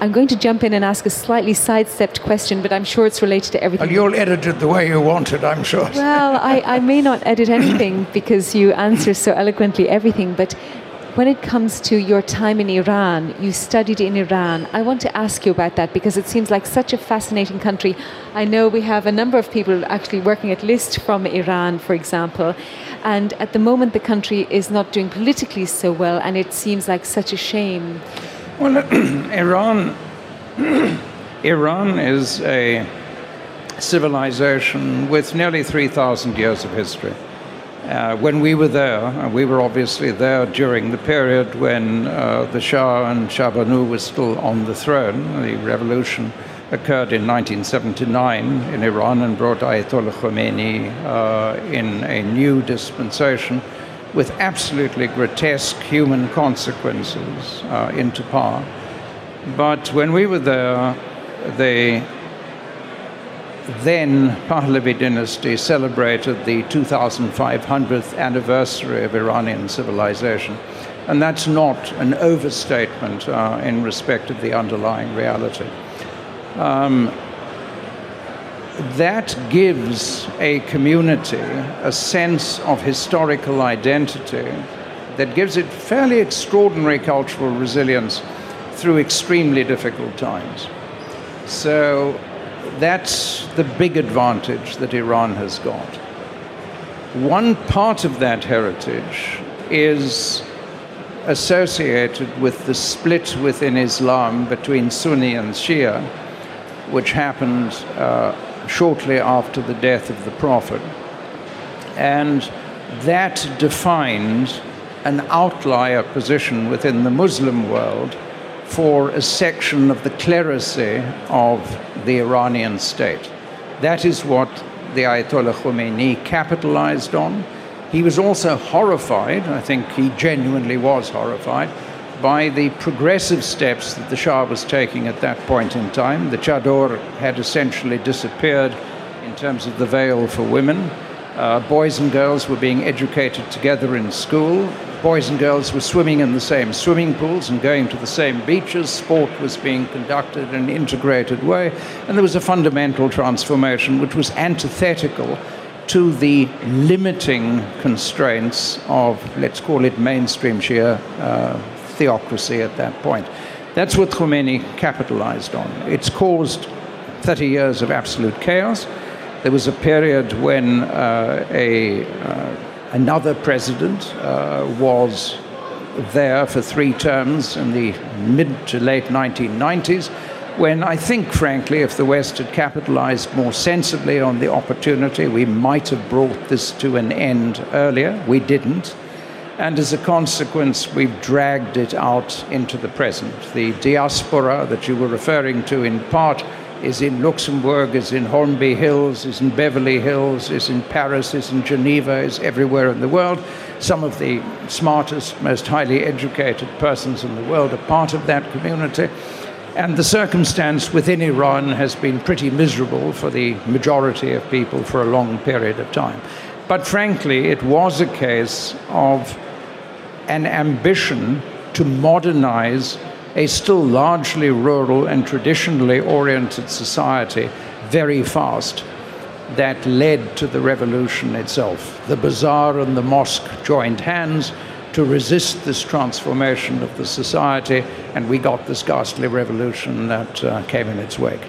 I'm going to jump in and ask a slightly sidestepped question, but I'm sure it's related to everything. Well, you'll edit it the way you want it, I'm sure. Well, I, I may not edit anything because you answer so eloquently everything, but when it comes to your time in Iran, you studied in Iran. I want to ask you about that because it seems like such a fascinating country. I know we have a number of people actually working at LIST from Iran, for example. And at the moment, the country is not doing politically so well, and it seems like such a shame. Well, [clears throat] Iran, [clears throat] Iran is a civilization with nearly 3,000 years of history. Uh, when we were there, and we were obviously there during the period when uh, the Shah and Shah Banu was still on the throne. The revolution occurred in 1979 in Iran and brought Ayatollah Khomeini uh, in a new dispensation with absolutely grotesque human consequences uh, into power. But when we were there, they then Pahlavi dynasty celebrated the 2500th anniversary of Iranian civilization. And that's not an overstatement uh, in respect of the underlying reality. Um, that gives a community a sense of historical identity that gives it fairly extraordinary cultural resilience through extremely difficult times. So that's the big advantage that Iran has got. One part of that heritage is associated with the split within Islam between Sunni and Shia, which happened uh, shortly after the death of the Prophet. And that defined an outlier position within the Muslim world for a section of the clerisy of the Iranian state. That is what the Ayatollah Khomeini capitalized on. He was also horrified, I think he genuinely was horrified, by the progressive steps that the Shah was taking at that point in time. The chador had essentially disappeared in terms of the veil for women. Uh, boys and girls were being educated together in school boys and girls were swimming in the same swimming pools and going to the same beaches. Sport was being conducted in an integrated way. And there was a fundamental transformation which was antithetical to the limiting constraints of, let's call it mainstream Shia uh, theocracy at that point. That's what Khomeini capitalized on. It's caused 30 years of absolute chaos. There was a period when uh, a uh, Another president uh, was there for three terms in the mid to late 1990s, when I think, frankly, if the West had capitalized more sensibly on the opportunity, we might have brought this to an end earlier. We didn't. And as a consequence, we've dragged it out into the present. The diaspora that you were referring to, in part, is in Luxembourg, is in Holmby Hills, is in Beverly Hills, is in Paris, is in Geneva, is everywhere in the world. Some of the smartest, most highly educated persons in the world are part of that community. And the circumstance within Iran has been pretty miserable for the majority of people for a long period of time. But frankly, it was a case of an ambition to modernize a still largely rural and traditionally oriented society very fast that led to the revolution itself. The bazaar and the mosque joined hands to resist this transformation of the society, and we got this ghastly revolution that uh, came in its wake.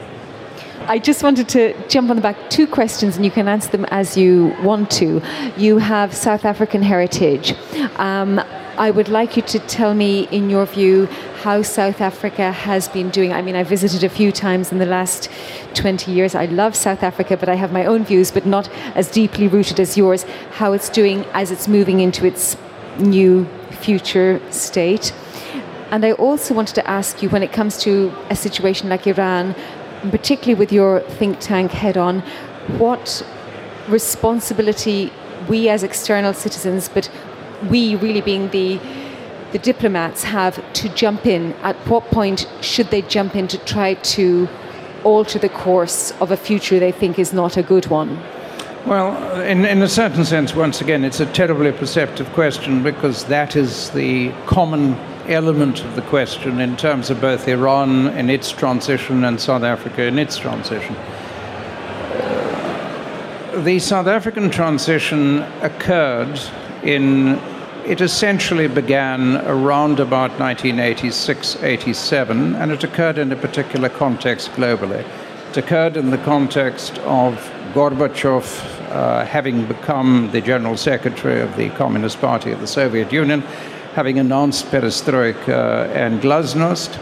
I just wanted to jump on the back two questions, and you can answer them as you want to. You have South African heritage. Um, I would like you to tell me, in your view, how South Africa has been doing. I mean, I visited a few times in the last 20 years. I love South Africa, but I have my own views, but not as deeply rooted as yours. How it's doing as it's moving into its new future state. And I also wanted to ask you when it comes to a situation like Iran, particularly with your think tank head on, what responsibility we as external citizens, but we really being the the diplomats have to jump in? At what point should they jump in to try to alter the course of a future they think is not a good one? Well, in, in a certain sense, once again, it's a terribly perceptive question because that is the common element of the question in terms of both Iran in its transition and South Africa in its transition. The South African transition occurred in it essentially began around about 1986 87, and it occurred in a particular context globally. It occurred in the context of Gorbachev uh, having become the General Secretary of the Communist Party of the Soviet Union, having announced perestroika and glasnost,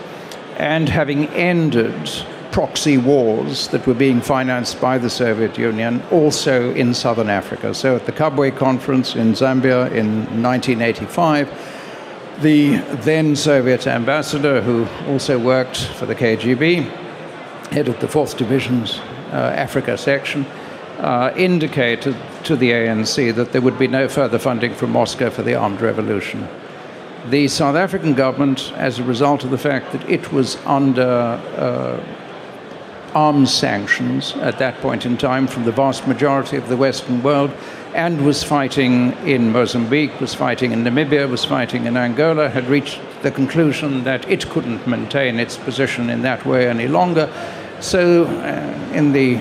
and having ended proxy wars that were being financed by the Soviet Union, also in southern Africa. So at the Kabwe Conference in Zambia in 1985, the then Soviet ambassador, who also worked for the KGB, head of the 4th Division's uh, Africa section, uh, indicated to the ANC that there would be no further funding from Moscow for the armed revolution. The South African government, as a result of the fact that it was under uh, arms sanctions at that point in time from the vast majority of the Western world and was fighting in Mozambique, was fighting in Namibia, was fighting in Angola, had reached the conclusion that it couldn't maintain its position in that way any longer. So, uh, in the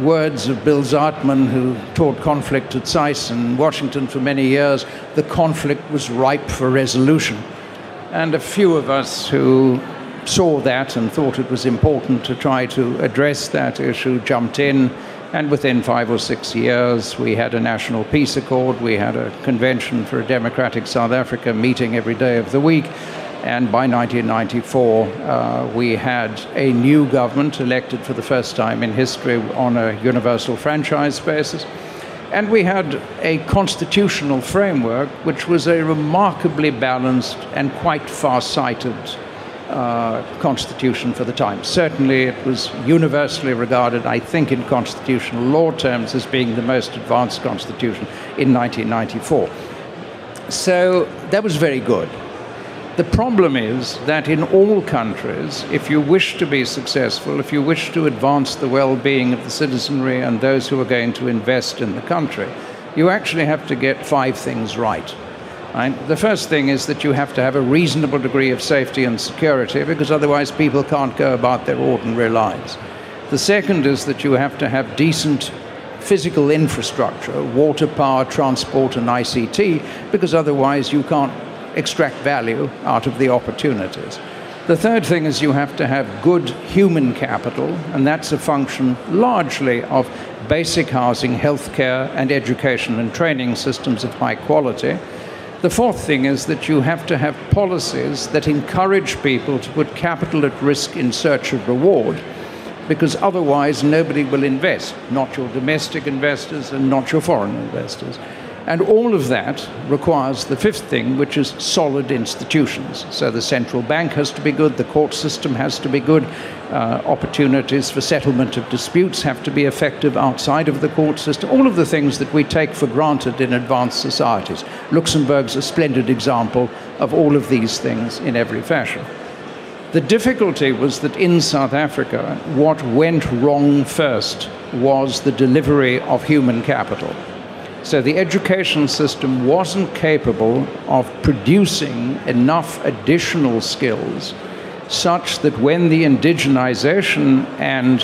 words of Bill Zartman, who taught conflict at SAIS in Washington for many years, the conflict was ripe for resolution. And a few of us who saw that and thought it was important to try to address that issue, jumped in, and within five or six years, we had a national peace accord, we had a convention for a democratic South Africa meeting every day of the week, and by 1994, uh, we had a new government elected for the first time in history on a universal franchise basis. And we had a constitutional framework which was a remarkably balanced and quite far sighted uh, constitution for the time. Certainly, it was universally regarded, I think, in constitutional law terms, as being the most advanced constitution in 1994. So that was very good. The problem is that in all countries, if you wish to be successful, if you wish to advance the well being of the citizenry and those who are going to invest in the country, you actually have to get five things right. Right? The first thing is that you have to have a reasonable degree of safety and security because otherwise people can't go about their ordinary lives. The second is that you have to have decent physical infrastructure, water, power, transport, and ICT, because otherwise you can't extract value out of the opportunities. The third thing is you have to have good human capital, and that's a function largely of basic housing, healthcare, and education and training systems of high quality. The fourth thing is that you have to have policies that encourage people to put capital at risk in search of reward, because otherwise nobody will invest, not your domestic investors and not your foreign investors. And all of that requires the fifth thing, which is solid institutions. So the central bank has to be good, the court system has to be good, uh, opportunities for settlement of disputes have to be effective outside of the court system. All of the things that we take for granted in advanced societies. Luxembourg's a splendid example of all of these things in every fashion. The difficulty was that in South Africa, what went wrong first was the delivery of human capital. So the education system wasn't capable of producing enough additional skills such that when the indigenization and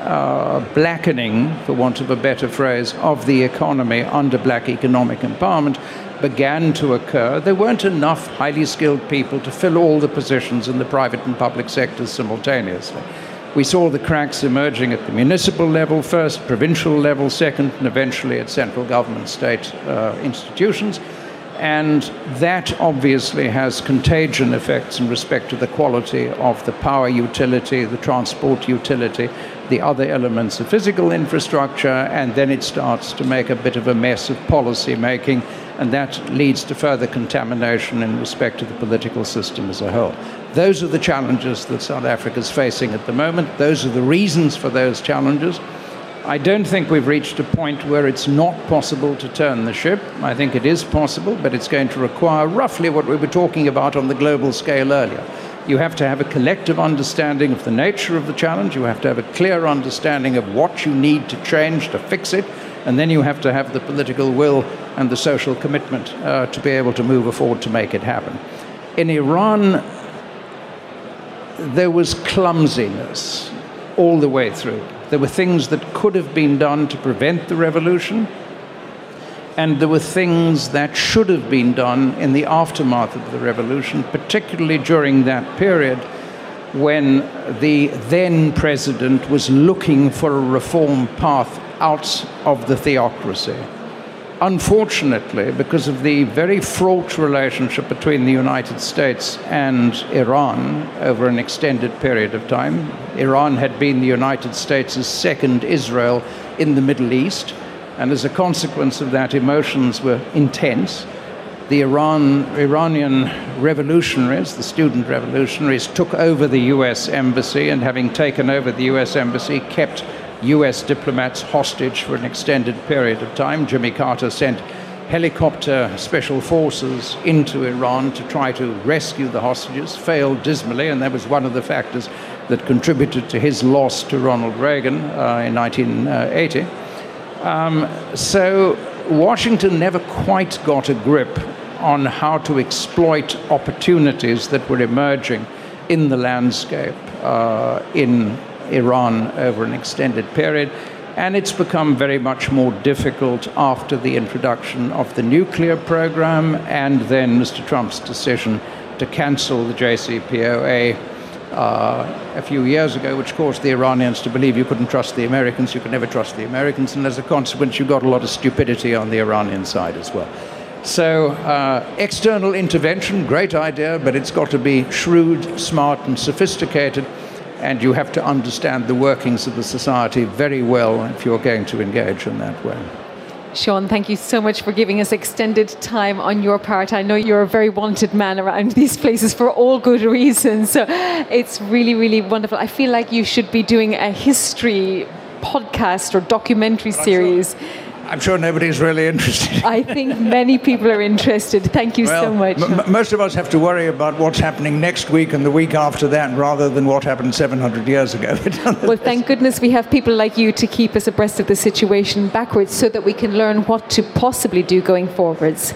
uh, blackening, for want of a better phrase, of the economy under black economic empowerment began to occur, there weren't enough highly skilled people to fill all the positions in the private and public sectors simultaneously. We saw the cracks emerging at the municipal level first, provincial level second, and eventually at central government state uh, institutions. And that obviously has contagion effects in respect to the quality of the power utility, the transport utility, the other elements of physical infrastructure, and then it starts to make a bit of a mess of policy making, and that leads to further contamination in respect to the political system as a whole. Those are the challenges that South Africa is facing at the moment. Those are the reasons for those challenges. I don't think we've reached a point where it's not possible to turn the ship. I think it is possible, but it's going to require roughly what we were talking about on the global scale earlier. You have to have a collective understanding of the nature of the challenge, you have to have a clear understanding of what you need to change to fix it, and then you have to have the political will and the social commitment uh, to be able to move forward to make it happen. In Iran, there was clumsiness all the way through. There were things that could have been done to prevent the revolution, And there were things that should have been done in the aftermath of the revolution, particularly during that period when the then president was looking for a reform path out of the theocracy. Unfortunately, because of the very fraught relationship between the United States and Iran over an extended period of time, Iran had been the United States' second Israel in the Middle East, and as a consequence of that, emotions were intense. The Iran, Iranian revolutionaries, the student revolutionaries, took over the US embassy, and having taken over the US embassy, kept US diplomats hostage for an extended period of time. Jimmy Carter sent helicopter special forces into Iran to try to rescue the hostages, failed dismally, and that was one of the factors that contributed to his loss to Ronald Reagan uh, in 1980. Um, so Washington never quite got a grip on how to exploit opportunities that were emerging in the landscape uh, in Iran over an extended period. And it's become very much more difficult after the introduction of the nuclear program and then Mr. Trump's decision to cancel the JCPOA uh, a few years ago, which caused the Iranians to believe you couldn't trust the Americans, you could never trust the Americans, and as a consequence, you got a lot of stupidity on the Iranian side as well. So, uh, external intervention, great idea, but it's got to be shrewd, smart, and sophisticated and you have to understand the workings of the society very well if you're going to engage in that way. Sean, thank you so much for giving us extended time on your part. I know you're a very wanted man around [laughs] these places for all good reasons. So it's really, really wonderful. I feel like you should be doing a history podcast or documentary series. I'm sure nobody's really interested. [laughs] I think many people are interested. Thank you well, so much. M- most of us have to worry about what's happening next week and the week after that rather than what happened 700 years ago. [laughs] well, thank goodness we have people like you to keep us abreast of the situation backwards so that we can learn what to possibly do going forwards.